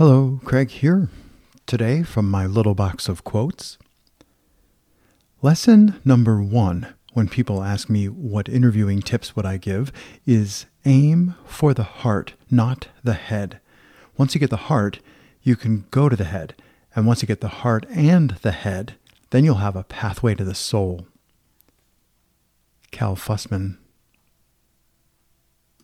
Hello, Craig here. Today, from my little box of quotes. Lesson number one when people ask me what interviewing tips would I give is aim for the heart, not the head. Once you get the heart, you can go to the head. And once you get the heart and the head, then you'll have a pathway to the soul. Cal Fussman